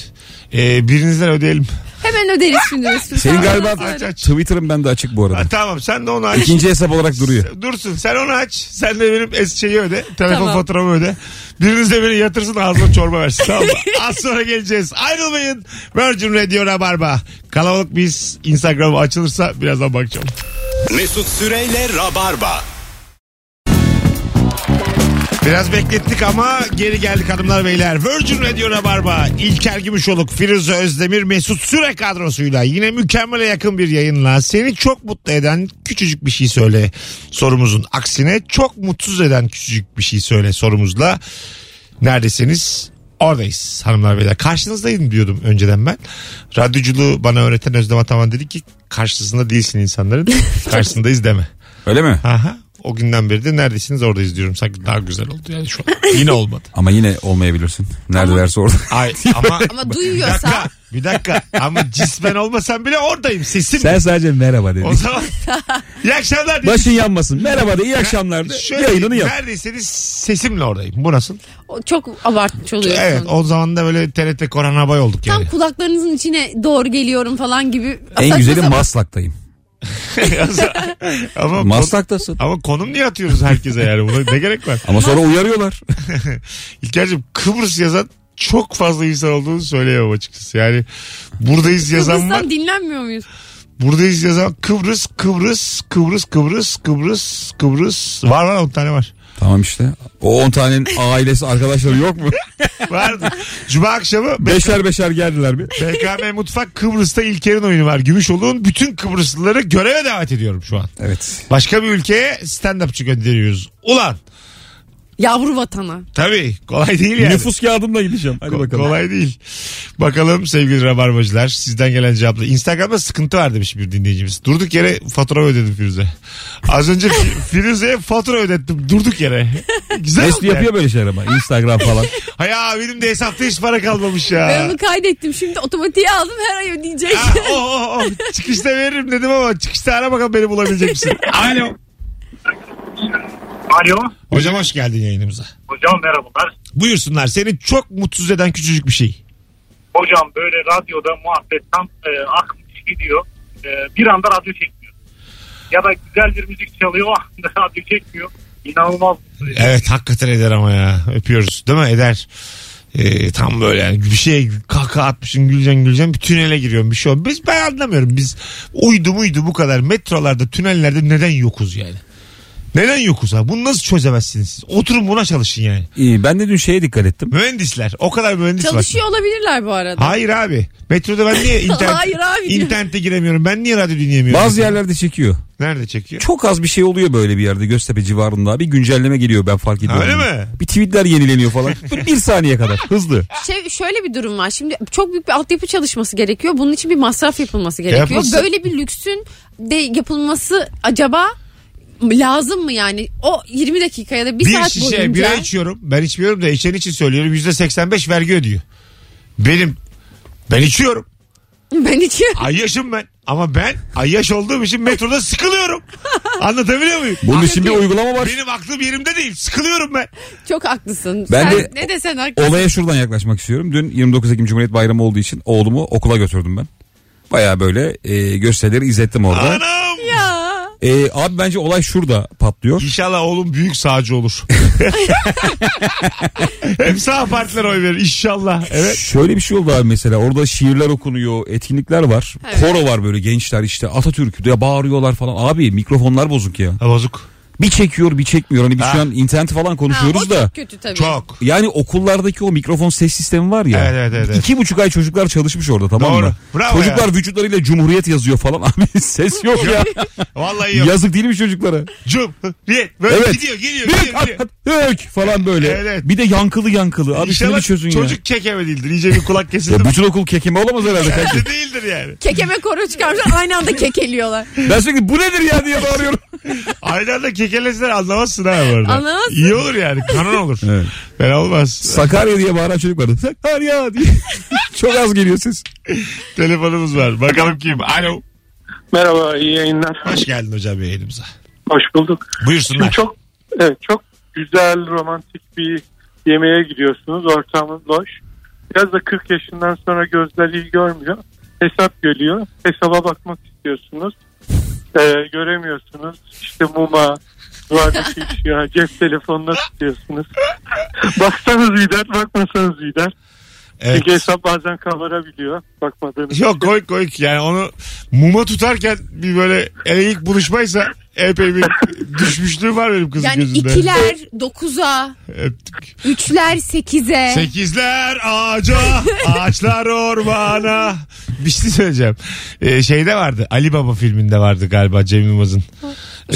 Ee, birinizden ödeyelim. Hemen öderiz şimdi. Senin galiba Aç, aç. Twitter'ın bende açık bu Ha, arada. tamam sen de onu aç. İkinci hesap olarak duruyor. Dursun sen onu aç. Sen de benim es şeyi öde. Telefon Tamam. faturamı öde. Biriniz de beni yatırsın ağzına çorba versin. Tamam mı? Az sonra geleceğiz. Ayrılmayın. Virgin Radio Rabarba. Kalabalık biz Instagram açılırsa birazdan bakacağım. Mesut Süreyle Rabarba. Biraz beklettik ama geri geldik hanımlar beyler. Virgin Radio Rabarba, İlker Gümüşoluk, Firuze Özdemir, Mesut Süre kadrosuyla yine mükemmele yakın bir yayınla seni çok mutlu eden küçücük bir şey söyle sorumuzun aksine çok mutsuz eden küçücük bir şey söyle sorumuzla neredesiniz? Oradayız hanımlar beyler. Karşınızdayım diyordum önceden ben. Radyoculuğu bana öğreten Özlem Ataman dedi ki karşısında değilsin insanların. Karşısındayız deme. Öyle mi? Aha. O günden beri de neredesiniz oradayız diyorum. Sanki daha güzel oldu yani şu an. Yine olmadı. Ama yine olmayabilirsin. Neredelerse orada. Ay ama Ama bir duyuyorsa dakika, bir dakika ama cismen olmasam bile oradayım sesim. Sen sadece merhaba O dedin. zaman iyi akşamlar. diyeyim. Başın yanmasın. Merhaba de iyi akşamlar de. Şöyle Yayınını yap. Neredeyseniz sesimle oradayım. Bu nasıl? o çok abartmış oluyorsun. Evet o zaman da böyle TRT Korhan Abay olduk Tam yani. kulaklarınızın içine doğru geliyorum falan gibi. En saçma güzeli sapan- Maslak'tayım. ama, kon- Maslak'tasın. ama konum niye atıyoruz herkese yani? Buna ne gerek var? Ama sonra uyarıyorlar. İlker'cim Kıbrıs yazan çok fazla insan olduğunu söyleyemem açıkçası. Yani buradayız yazan var. Kıbrıs'tan dinlenmiyor muyuz? Buradayız yazan Kıbrıs, Kıbrıs, Kıbrıs, Kıbrıs, Kıbrıs, Kıbrıs. Var var 10 tane var. Tamam işte. O 10 tanenin ailesi arkadaşları yok mu? Vardı. Cuma akşamı beşer beşer geldiler bir. BKM Mutfak Kıbrıs'ta İlker'in oyunu var. Gümüşoğlu'nun bütün Kıbrıslıları göreve davet ediyorum şu an. Evet. Başka bir ülkeye stand-upçı gönderiyoruz. Ulan Yavru vatana. tabii kolay değil yani. Nüfus kağıdımla gideceğim. Hadi Ko- bakalım. Kolay değil. Bakalım sevgili rabarbacılar sizden gelen cevaplar. Instagram'da sıkıntı var demiş bir dinleyicimiz. Durduk yere fatura ödedim Firuze. Az önce Fi- Firuze'ye fatura ödettim durduk yere. Güzel Mesut yani. yapıyor böyle şeyler ama. Instagram falan. Hay ya benim de hesapta hiç para kalmamış ya. Ben onu kaydettim. Şimdi otomatiğe aldım her ay ödeyecek. Ha, oh, oh, oh. Çıkışta veririm dedim ama çıkışta ara bakalım beni bulabilecek misin? Alo. Alo. Hocam hoş geldin yayınımıza. Hocam merhabalar. Buyursunlar seni çok mutsuz eden küçücük bir şey. Hocam böyle radyoda muhabbet tam e, akmış gidiyor. E, bir anda radyo çekmiyor. Ya da güzel bir müzik çalıyor o anda radyo çekmiyor. İnanılmaz. Evet hakikaten eder ama ya öpüyoruz değil mi eder. Ee, tam böyle yani bir şey kaka atmışsın güleceksin güleceksin bir tünele giriyorsun bir şey oluyor. Biz ben anlamıyorum biz uydu muydu bu kadar metrolarda tünellerde neden yokuz yani. Neden yokuz ha? Bunu nasıl çözemezsiniz siz? Oturun buna çalışın yani. İyi, ben de dün şeye dikkat ettim. Mühendisler. O kadar mühendis var. Çalışıyor olabilirler bu arada. Hayır abi. Metroda ben niye internet, Hayır abi internete giremiyorum? Ben niye radyo dinleyemiyorum? Bazı yerlerde çekiyor. Nerede çekiyor? Çok az bir şey oluyor böyle bir yerde Göztepe civarında. Bir güncelleme geliyor ben fark ediyorum. Öyle mi? Bir tweetler yenileniyor falan. Böyle bir saniye kadar hızlı. Şey, şöyle bir durum var. Şimdi çok büyük bir altyapı çalışması gerekiyor. Bunun için bir masraf yapılması gerekiyor. Yapılsın. Böyle bir lüksün de yapılması acaba lazım mı yani? O 20 dakika ya da bir, Bir saat şişe boyunca. bira içiyorum. Ben içmiyorum da içen için söylüyorum. Yüzde 85 vergi ödüyor. Benim ben içiyorum. Ben içiyorum. Ay yaşım ben. Ama ben ay yaş olduğum için metroda sıkılıyorum. Anlatabiliyor muyum? Bunun için bir uygulama var. Benim aklım yerimde değil. Sıkılıyorum ben. Çok haklısın. Ben Sen de- ne desen haklısın. Olaya şuradan yaklaşmak istiyorum. Dün 29 Ekim Cumhuriyet Bayramı olduğu için oğlumu okula götürdüm ben. Baya böyle e, gösterileri izlettim orada. Anam. Ya. E, abi bence olay şurada patlıyor. İnşallah oğlum büyük sağcı olur. Hep sağ partiler oy verir inşallah. Evet. Şöyle bir şey oldu abi mesela orada şiirler okunuyor, etkinlikler var. Evet. Koro var böyle gençler işte Atatürk diye bağırıyorlar falan. Abi mikrofonlar bozuk ya. Ha, Bozuk. Bir çekiyor bir çekmiyor. Hani biz Ha. şu an internet falan Ha, konuşuyoruz da. çok kötü tabii. Çok. Yani okullardaki o mikrofon ses sistemi var ya. Evet, evet, evet, evet. İki buçuk ay çocuklar çalışmış orada tamam Doğru. mı? Bravo çocuklar vücutlarıyla Cumhuriyet yazıyor falan. Abi ses yok ya. Vallahi yok. Yazık değil mi çocuklara? Cumhuriyet. Böyle Evet. gidiyor geliyor gidiyor. Atatürk falan böyle. Evet. Bir de yankılı yankılı. Abi şunu İnşallah bir çözün çocuk ya. kekeme değildir. İyice bir kulak kesildi. Ya mi? bütün okul kekeme olamaz herhalde. kanki. Değildir yani. Kekeme koro çıkarmışlar aynı anda kekeliyorlar. ben sürekli bu nedir ya diye bağırıyorum. Aynı anda kekeleseler anlamazsın ha bu arada. Anlamazsın. İyi olur yani. Kanon olur. Evet. Fena olmaz. Sakarya diye bağıran çocuk vardı. Sakarya diye. Çok az geliyor ses. Telefonumuz var. Bakalım kim? Alo. Merhaba iyi yayınlar. Hoş geldin hocam yayınımıza. Hoş bulduk. Şimdi Buyursunlar. çok evet çok güzel romantik bir yemeğe gidiyorsunuz. Ortamın loş. Biraz da 40 yaşından sonra gözler iyi görmüyor. Hesap geliyor. Hesaba bakmak istiyorsunuz. Ee, göremiyorsunuz. İşte muma, duvardaki ışığa, cep telefonuna tutuyorsunuz. Baksanız iyi der, bakmasanız iyi der. Evet. Çünkü hesap bazen kabarabiliyor. Bakmadığınız Yok koy koy yani onu muma tutarken bir böyle ele ilk buluşmaysa epey bir düşmüşlüğüm var benim kızın Yani gözünde. ikiler dokuza, Öptük. üçler sekize. Sekizler ağaca, ağaçlar ormana. Bir şey söyleyeceğim. Ee, şeyde vardı. Ali Baba filminde vardı galiba Cem Yılmaz'ın.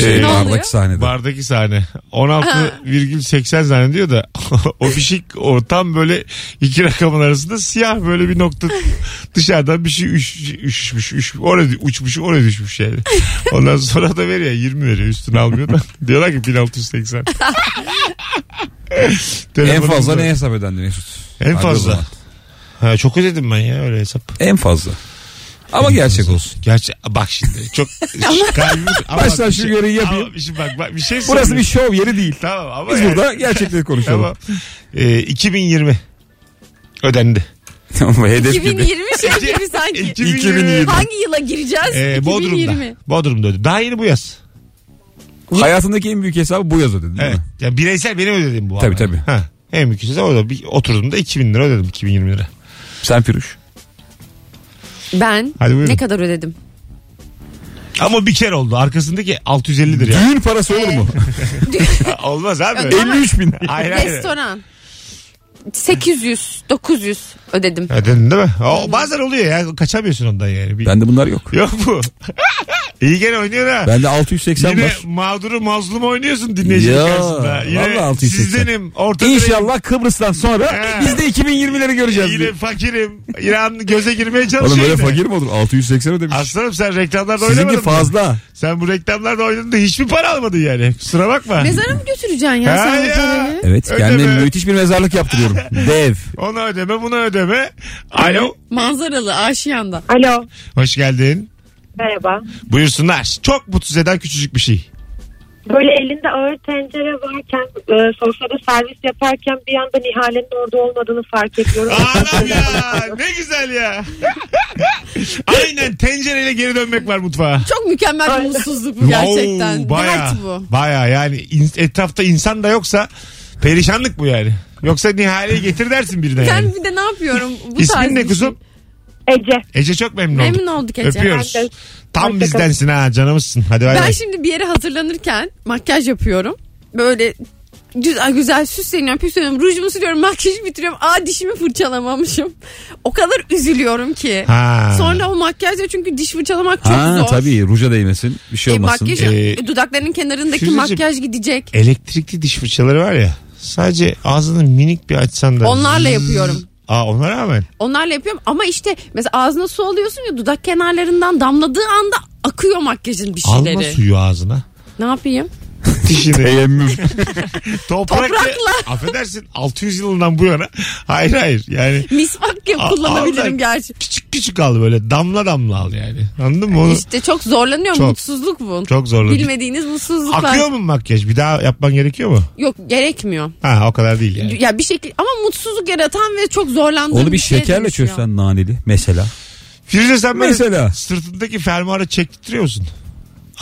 Şey, Ee, oluyor? Bardaki sahnede. Bardaki sahne. 16,80 zannediyor da o fişik o tam böyle iki rakamın arasında siyah böyle bir nokta dışarıdan bir şey üş, üşmüş, üş, oraya uçmuş oraya düşmüş yani. Ondan sonra da veriyor 20 veriyor üstüne almıyor da. Diyorlar ki 1680. En fazla ne hesap ödendi Mesut? En Hadi fazla. Ha, çok ödedim ben ya öyle hesap. En fazla. Ama gerçek olsun. Gerçek bak şimdi çok kalbim ama Baştan şu görevi yapayım. Ama şimdi bak, bak bir şey Burası söyleyeyim. bir şov yeri değil. Tamam ama Biz yani- burada gerçekleri konuşalım. Tamam. Ee, 2020 ödendi. Tamam. Hedef gibi. 2020 şey gibi sanki. 2020. Hangi yıla gireceğiz? Ee, Bodrum'da. 2020. Bodrum'da ödedi. Daha yeni bu yaz. Hayatındaki en büyük hesabı bu yaz ödedin değil Evet. mi? Ya bireysel benim ödediğim bu. Tabii, ama. tabii. Ha. En büyük hesap orada. Bir oturdum da 2000 lira ödedim 2020 lira. Sen Firuş. Ben Hadi buyurun. ne kadar ödedim? Ama bir kere oldu. Arkasındaki 650'dir ya. Düğün parası olur mu? Olmaz abi. Öyle. 53 bin. Hayır hayır. Restoran. 800, 900 ödedim. Ödedin değil mi? O, bazen oluyor ya. Kaçamıyorsun ondan yani. Bir... Bende bunlar yok. Yok bu. İyi gene oynuyor ha. Bende 680 Yine var. mağduru mazlum oynuyorsun dinleyiciler Ya, karşısında. Yine vallahi 680. sizdenim. Orta İnşallah Kıbrıs'tan sonra He. biz de 2020'leri göreceğiz. Yine diye. fakirim. İran göze girmeye Oğlum çalışıyor. böyle yine. fakir mi olur? 680 ödemiş. Aslanım sen reklamlarda oynamadın Sizinki mı? fazla. Sen bu reklamlarda oynadın da hiçbir para almadın yani. Kusura bakma. Mezara mı götüreceksin ya Ha sen bu ya. parayı? Evet Öyle kendime mi? müthiş bir mezarlık yaptırıyorum. Dev. Ona ödeme buna ödeme. Alo. Manzaralı aşiyanda. Alo. Hoş geldin. Merhaba. Buyursunlar. Çok mutsuz eden küçücük bir şey. Böyle elinde ağır tencere varken e, sofrada servis yaparken bir anda Nihal'in orada olmadığını fark ediyorum. Anam ya ne güzel ya. Aynen tencereyle geri dönmek var mutfağa. Çok mükemmel bir mutsuzluk bu gerçekten. Oo, baya, Dert bu. Baya yani in- etrafta insan da yoksa perişanlık bu yani. Yoksa Nihale'yi getir dersin birine yani. Ben bir de ne yapıyorum? Bu tarz İsmin bir ne şey. kuzum? Ece. Ece çok memnun, Memnun olduk. olduk Ece. Öpüyoruz. De. Tam bizdensin ha canımızsın. Hadi bay Ben bay. şimdi bir yere hazırlanırken makyaj yapıyorum. Böyle güzel güzel süsleniyorum, püsleniyorum. Rujumu sürüyorum, makyajı bitiriyorum. Aa dişimi fırçalamamışım. O kadar üzülüyorum ki. Ha. Sonra o makyajla çünkü diş fırçalamak çok Ha zor. tabii ruja değmesin. Bir şey E, olmasın. makyaj, Ee, dudaklarının kenarındaki Firuzeciğim, makyaj gidecek. Elektrikli diş fırçaları var ya. Sadece ağzını minik bir açsan da. Onlarla zzz- yapıyorum. Aa ona rağmen. Onlarla yapıyorum ama işte mesela ağzına su alıyorsun ya dudak kenarlarından damladığı anda akıyor makyajın bir şeyleri. Alma suyu ağzına. Ne yapayım? Dişini. Teyemmüm. Toprakla. Toprakla. Affedersin 600 yılından bu yana. Hayır hayır yani. Misvak gibi A- kullanabilirim al- gerçi. Küçük küçük al böyle damla damla al yani. Anladın mı onu? İşte çok zorlanıyorum. Çok. Mutsuzluk bu. Çok zorlanıyor. Bilmediğiniz mutsuzluklar. Akıyor mu makyaj? Bir daha yapman gerekiyor mu? Yok gerekmiyor. Ha o kadar değil yani. Ya bir şekilde ama mutsuzluk yaratan ve çok zorlandığım Onu bir şeye şekerle dönüşüyor. çözsen naneli mesela. Firuze sen böyle Mesela. sırtındaki fermuarı çektiriyor musun?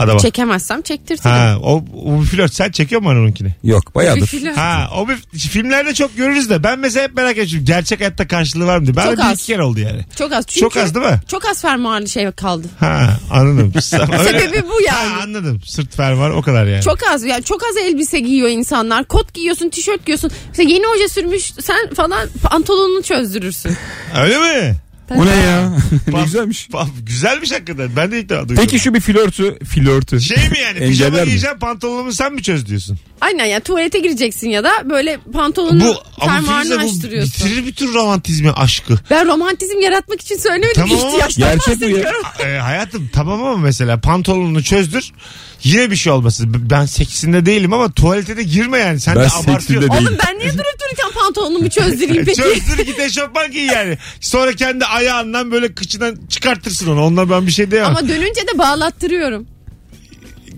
Adama. Çekemezsem çektirtirim. Ha o, o bir flört sen çekiyor musun onunkini? Yok bayağıdır. Flört. Ha o bir filmlerde çok görürüz de ben mesela hep merak ediyorum. Gerçek hayatta karşılığı var mı diye. Ben Çok bir az. iki kere oldu yani. Çok az. Çünkü Çok az değil mi? Çok az fermuarlı şey kaldı. Ha anladım. Sebebi bu yani. Ha, anladım. Sırt fermuar o kadar yani. Çok az yani çok az elbise giyiyor insanlar. Kot giyiyorsun, tişört giyiyorsun. Mesela yeni hoca sürmüş sen falan pantolonunu çözdürürsün. Öyle mi? O ne ya? ne Bak- güzelmiş. Bak, Güzelmiş hakikaten. Ben de ilk defa duydum. Peki şu bir flörtü. Flörtü. Şey mi yani? Pijama Engeller mi? giyeceğim pantolonumu sen mi çöz diyorsun? Aynen ya tuvalete gireceksin ya da böyle pantolonun Bu ama fermuarını Firuze bu açtırıyorsun. bitirir bütün romantizmi aşkı. Ben romantizm yaratmak için söylemedim. Tamam ama ihtiyaçtan gerçek bu ya. bahsediyorum. E, hayatım tamam ama mesela pantolonunu çözdür. Yine bir şey olmasın. Ben seksinde değilim ama tuvalete de girme yani. Sen Ben de seksinde abartıyorsun. değilim. Oğlum ben niye durup dururken pantolonumu çözdüreyim peki? Çözdür git eşofman giy yani. Sonra kendi ayağından böyle kıçından çıkartırsın onu. Ondan ben bir şey diyemem. Ama dönünce de bağlattırıyorum.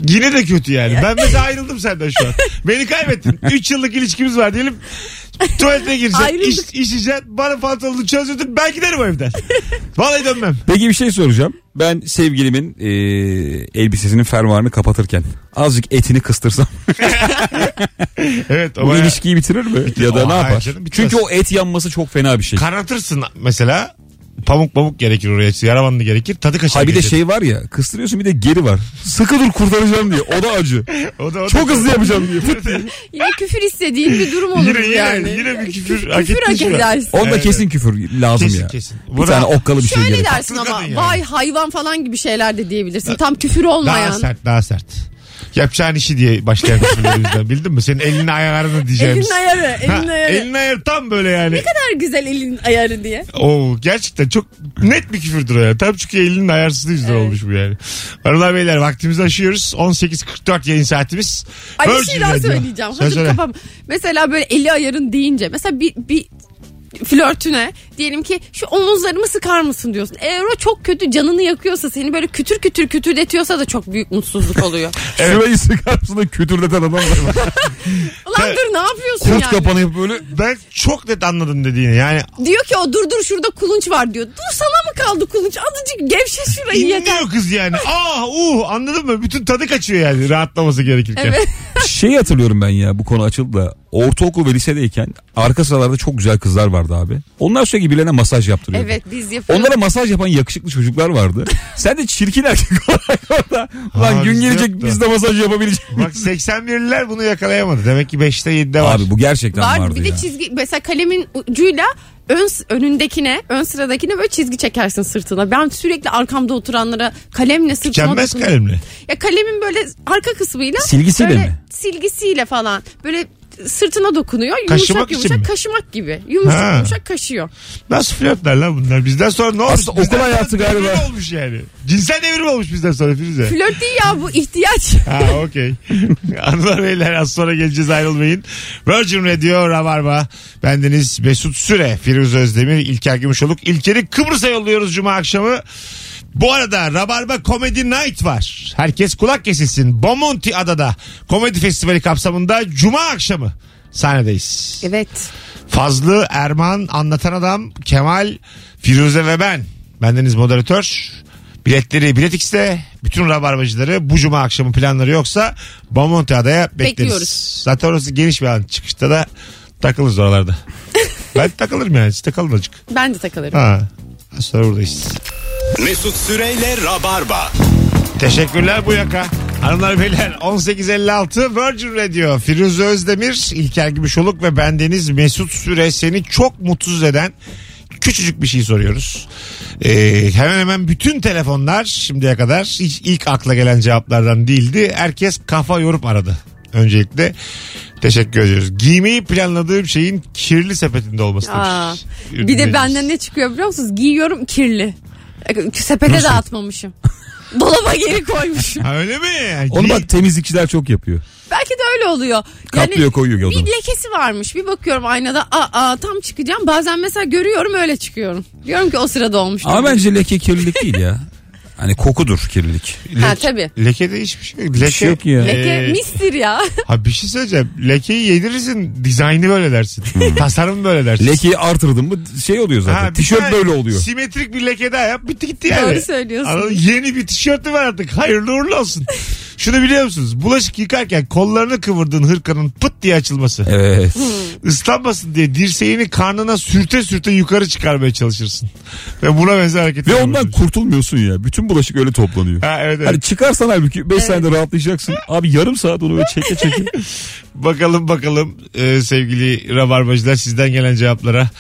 Yine de kötü yani. Ben mesela ayrıldım senden şu an. Beni kaybettin. 3 yıllık ilişkimiz var diyelim. Tuvalete. Ayrıldık. iş, işeceksin. Bana pantolonunu çözdürdün. Ben giderim o evden. Vallahi dönmem. Peki bir şey soracağım. Ben sevgilimin e, elbisesinin fermuarını kapatırken azıcık etini kıstırsam Evet. O bu bayağı- ilişkiyi bitirir mi? Ya da ne yapar? canım, bitmez. Çünkü o et yanması çok fena bir şey. Kanatırsın mesela. Pamuk pamuk gerekir oraya. Yaravanlı gerekir. Tadı kaçar. Hay bir de şey var ya kıstırıyorsun bir de geri var. Sıkı dur kurtaracağım diye. O da acı. O da, o da- Çok hızlı yapacağım diye. Yine küfür istediğin bir durum olur yine, yine, yani. yine bir küfür hak Küfür hak mi? edersin. Onda Evet. kesin küfür lazım Kesin ya. kesin. Bir Buna tane okkalı bir şey Şöyle gerek. dersin ama yani. vay hayvan falan gibi şeyler de diyebilirsin. Tam küfür Daha olmayan. sert daha sert. Yapacağın işi diye başlayan küfürlerimizden bildin mi? Senin elini ayarını diyeceğimiz. Elin ayarı, elin Ha, ayarı. elin ayarı tam böyle yani. Ne kadar güzel elin ayarı diye. Oo gerçekten çok net bir küfürdür o ya. Tam çünkü elinin ayarsızlığı yüzünden olmuş bu yani. Hanımlar beyler vaktimizi aşıyoruz. 18.44 yayın saatimiz. Ay bir Virgin şey daha Radio. söyleyeceğim. Söyle, Hazır söyle. kafam. Mesela böyle eli ayarın deyince mesela bir, bir flörtüne diyelim ki şu omuzlarımı sıkar mısın diyorsun. Eğer o çok kötü canını yakıyorsa seni böyle kütür kütür kütürletiyorsa da çok büyük mutsuzluk oluyor. Şurayı sıkarsın da kütürdeten adam var. Ulan dur ne yapıyorsun Kurt yani? kapanıp böyle Ben çok net anladım dediğini. Yani Diyor ki o dur dur şurada kulunç var diyor. Dur sana mı kaldı kulunç? Azıcık gevşe şurayı yeter. inliyor kız yani. Ah uh anladın mı? Bütün tadı kaçıyor yani rahatlaması gerekirken. Evet. Şeyi hatırlıyorum ben ya bu konu açıldı da. Ortaokul ve lisedeyken arka sıralarda çok güzel kızlar vardı abi. Onlar sürekli birilerine masaj yaptırıyordu. Evet biz yapıyoruz. Onlara masaj yapan yakışıklı çocuklar vardı. Sen de çirkin erkek olarak orada. Ulan Ha, gün bizde gelecek yoktu. biz de masaj yapabilecek. Bak 81'liler bunu yakalayamadı. Demek ki 5'te 7'de var. Abi bu gerçekten Var vardı bir de ya. çizgi mesela kalemin ucuyla ön önündekine ön sıradakine böyle çizgi çekersin sırtına. Ben sürekli arkamda oturanlara kalemle sırtıma Tükenmez dokunuyorum. kalemle. Ya kalemin böyle arka kısmıyla Silgisiyle böyle mi? Silgisiyle falan böyle sırtına dokunuyor. Yumuşak Kaşımak için yumuşak mi? kaşımak gibi. Yumuşak Ha. yumuşak kaşıyor. Nasıl flörtler lan bunlar? Bizden sonra ne olmuş? Aslında okul Bizden sonra hayatı galiba. devrim olmuş yani. Cinsel devrim olmuş bizden sonra Firuze. Flört değil ya bu ihtiyaç. Ha okey. Hanımlar beyler az sonra geleceğiz ayrılmayın. Virgin Radio Rabarba. Bendeniz Mesut Süre, Firuze Özdemir, İlker Gümüşoluk. İlker'i Kıbrıs'a yolluyoruz Cuma akşamı. Bu arada Rabarba Comedy Night var. Herkes kulak kesilsin. Bomonti Adada Komedi Festivali kapsamında Cuma akşamı sahnedeyiz. evet. Fazlı, Erman, Anlatan Adam, Kemal, Firuze ve ben. Bendeniz moderatör. Biletleri Bilet X'te. Bütün rabarbacıları bu cuma akşamı planları yoksa Bomonti Adaya bekleriz. Bekliyoruz. Zaten orası geniş bir alan. Çıkışta da takılırız oralarda. ben takılırım yani. Siz de kalın azıcık. Ben de takılırım. Ha. Az sonra buradayız. Mesut Süreyle Rabarba. Teşekkürler bu yaka. Hanımlar beyler 1856 Virgin Radio Firuze Özdemir, İlker Gümüşoluk ve bendeniz Mesut Süre seni çok mutsuz eden küçücük bir şey soruyoruz. Ee, hemen hemen bütün telefonlar şimdiye kadar hiç ilk akla gelen cevaplardan değildi. Herkes kafa yorup aradı. Öncelikle teşekkür ediyoruz. Giymeyi planladığım şeyin kirli sepetinde olması Aa, demiş. bir de benden ne çıkıyor biliyor musunuz? Giyiyorum kirli. Sepete Nasıl? de atmamışım. Dolaba geri koymuşum. Ha, öyle mi? Onu giy- bak temizlikçiler çok yapıyor. Belki de öyle oluyor. Kaplıyor, koyuyor Bir lekesi varmış. Bir bakıyorum aynada aa, aa, tam çıkacağım. Bazen mesela görüyorum öyle çıkıyorum. Diyorum ki o sırada olmuş. Ama bence leke kirlilik değil ya. Hani kokudur kirlilik. Ha tabii. Leke de hiçbir şey yok. Leke, şey yok ya. Leke Ee, mistir ya. Ha bir şey söyleyeceğim. Lekeyi yedirirsin. Dizaynı böyle dersin. Tasarım böyle dersin. Lekeyi artırdın mı şey oluyor zaten. Ha, Tişört böyle oluyor. Simetrik bir leke daha yap. Bitti gitti yani. Doğru söylüyorsun. Anladın? Yeni bir tişörtü var artık. Hayırlı uğurlu olsun. Şunu biliyor musunuz? Bulaşık yıkarken kollarını kıvırdığın hırkanın pıt diye açılması. Evet. Islanmasın diye dirseğini karnına sürte sürte yukarı çıkarmaya çalışırsın. Ve buna benzer hareketler Ve ondan yapıyorsun. kurtulmuyorsun ya. Bütün bulaşık öyle toplanıyor. Ha evet evet. Hani çıkarsan halbuki 5 saniyede rahatlayacaksın. Abi yarım saat onu böyle çeke çeke. Bakalım bakalım e, sevgili rabarbacılar sizden gelen cevaplara.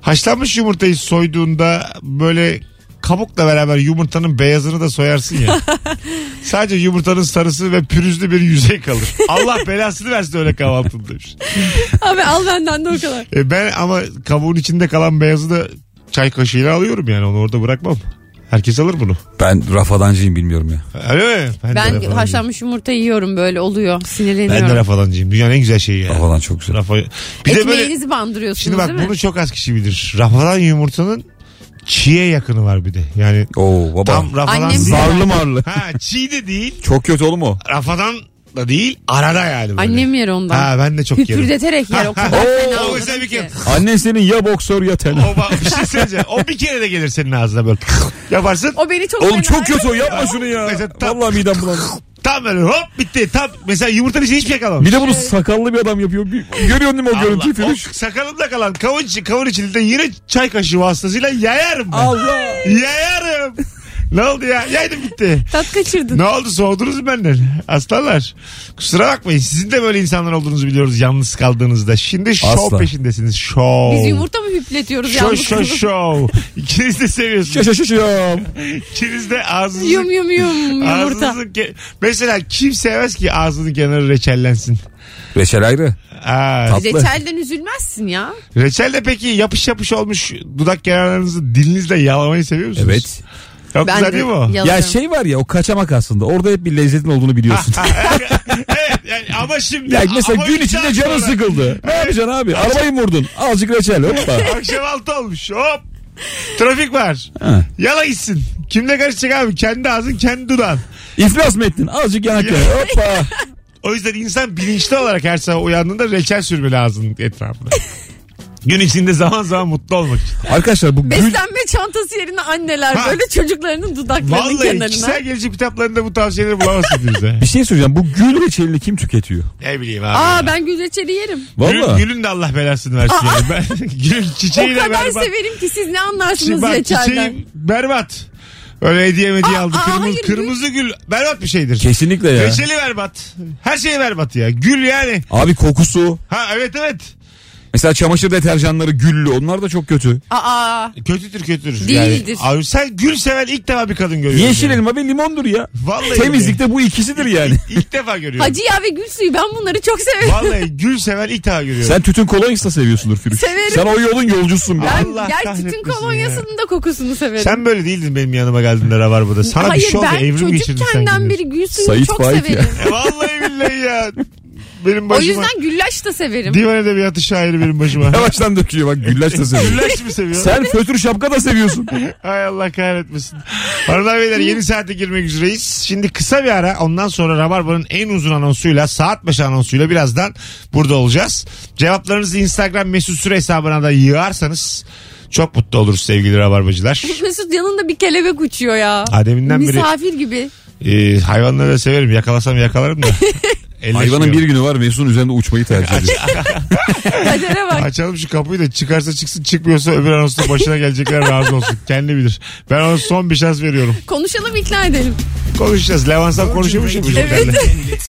Haşlanmış yumurtayı soyduğunda böyle kabukla beraber yumurtanın beyazını da soyarsın ya. Sadece yumurtanın sarısı ve pürüzlü bir yüzey kalır. Allah belasını versin öyle kahvaltında demiş. Abi al benden de o kadar. E ben ama kabuğun içinde kalan beyazı da çay kaşığıyla alıyorum yani onu orada bırakmam. Herkes alır bunu. Ben rafadancıyım bilmiyorum ya. Öyle mi? Ben rafadancıyım. haşlanmış yumurta yiyorum böyle oluyor. Sinirleniyorum. Ben de rafadancıyım. Dünyanın en güzel şeyi ya. Rafadan çok güzel. Rafa... Bir de böyle Ekmeğinizi bandırıyorsunuz Şimdi bak değil mi? bunu çok az kişi bilir. Rafadan yumurtanın çiğe yakını var bir de. Yani Oo baba. tam rafadan Annem değil. Zarlı marlı. Ha çiğ de değil. Çok kötü oğlum o. Rafadan da değil. Arada yani böyle. Annem yer ondan. Ha ben de çok yerim. Hüpürdeterek yer o kadar Oo, fena o olurum mesela bir ki. kere- Annen senin ya boksör ya O tener. ba- bir şey söyleyeceğim. O bir kere de gelir senin ağzına böyle. Yaparsın. O beni çok Oğlum fena çok kötü o yapma şunu ya. Mesela tam- Vallahi midem bulandı. Tam böyle hop bitti. Tam mesela yumurtanın içinde hiçbir şey kalmamış. Bir de bunu sakallı bir adam yapıyor. Bir, görüyorsun değil mi o görüntüyü Allah, Firuş? o sakalımda kalan kavun, kavun içinde yine çay kaşığı vasıtasıyla yayarım ben. Allah. Yayarım. Ne oldu ya? Yaydım gitti. Tat kaçırdın. Ne oldu soğudunuz mu benden? Aslanlar. Kusura bakmayın. Sizin de böyle insanlar olduğunuzu biliyoruz yalnız kaldığınızda. Şimdi şov Asla. peşindesiniz. Şov. Biz yumurta mı hüpletiyoruz Şov yalnız? şov şov. İkiniz de seviyorsunuz. Şaşaşaşıyorum. İkiniz de ağzınızı... Yum yum yum yumurta. Ağzınızın ke- Mesela kim sevmez ki ağzının kenarı reçellensin? Reçel ayrı. Aa, Tatlı. Reçelden üzülmezsin ya. reçel de peki yapış yapış olmuş dudak kenarlarınızı dilinizle yalamayı seviyor musunuz? Evet. Çok Ben güzel de değil mi o? yalarım. Ya şey var ya o kaçamak aslında. Orada hep bir lezzetin olduğunu biliyorsun. evet yani ama şimdi... ya mesela ama gün bir içinde saat canın sonra- sıkıldı. Ne yapacaksın abi? Arabayı mı vurdun? Azıcık reçel hoppa. Akşam altı olmuş hop. Trafik var. Ha. Yala gitsin. Kimle karışacak abi? Kendi ağzın kendi dudağın. İflas mı ettin? Azıcık yanak yana. Hoppa. O yüzden insan bilinçli olarak her sabah uyandığında reçel sürmeli ağzının etrafına. Gün içinde zaman zaman mutlu olmak için. Arkadaşlar bu gül Beslenme çantası yerine anneler Ha. böyle çocuklarının dudaklarının Vallahi kenarına. kişisel gelişim kitaplarında bu tavsiyeleri bulamazsınız bize. bir şey söyleyeceğim. Bu gül reçelini kim tüketiyor? ne bileyim abi. Aa ya. ben gül reçeli yerim. Gülün, Valla. gülün de Allah belasını versin yani. Ben, gülün O çiçeğiyle kadar berbat. severim ki siz ne anlarsınız Şimdi bak reçelden. çiçeği berbat. Öyle hediye hediye Aa, aldı. aa, Kırmızı, hayır, kırmızı gül berbat bir şeydir. Kesinlikle ya. Reçeli berbat. Her şey berbat ya. Gül yani. Abi kokusu. Ha evet evet. Mesela çamaşır deterjanları güllü. Onlar da çok kötü. Aa Kötüdür kötüdür. Değildir. Yani, abi sen gül seven ilk defa bir kadın görüyorsun. Yeşil elma ve limondur ya. Vallahi Temizlikte bu ikisidir yani. İlk, ilk defa görüyorum. hacı ya ve gül suyu ben bunları çok severim. Vallahi gül seven ilk defa görüyorum. Sen tütün kolonyası da seviyorsundur Firuş. Severim. Sen o yolun yolcusun. be. Ben Allah gel tütün kahretmesin kolonyasının da kokusunu severim. Sen böyle değildin benim yanıma geldiğinde Rabarba'da. Sana Hayır bir şey oldu ben evrim geçirdin sen. çocukkenden gibi. beri gül suyunu Sait çok Faik severim. E, Vallahi billahi ya. Benim O başıma. yüzden güllaç da severim. Divan edebiyatı şairi benim başıma. Yavaştan döküyor bak güllaç da seviyor. Güllaç mı seviyor? Sen fötür şapka da seviyorsun. Hay Allah kahretmesin. Hanımlar beyler yeni saate girmek üzereyiz. Şimdi kısa bir ara ondan sonra Rabarba'nın en uzun anonsuyla saat başı anonsuyla birazdan burada olacağız. Cevaplarınızı Instagram mesut süre hesabına da yığarsanız çok mutlu oluruz sevgili Rabarbacılar. Mesut yanında bir kelebek uçuyor ya. Ademinden beri Misafir gibi. E, hayvanları da severim. Yakalasam yakalarım da. Hayvanın bir günü var Mesut'un üzerinde uçmayı tercih ediyor. Kadere bak. Açalım şu kapıyı da çıkarsa çıksın çıkmıyorsa öbür anonsta başına gelecekler razı olsun. Kendi bilir. Ben ona son bir şans veriyorum. Konuşalım ikna edelim. Konuşacağız. Levansal konuşuyormuş ya bu. Evet.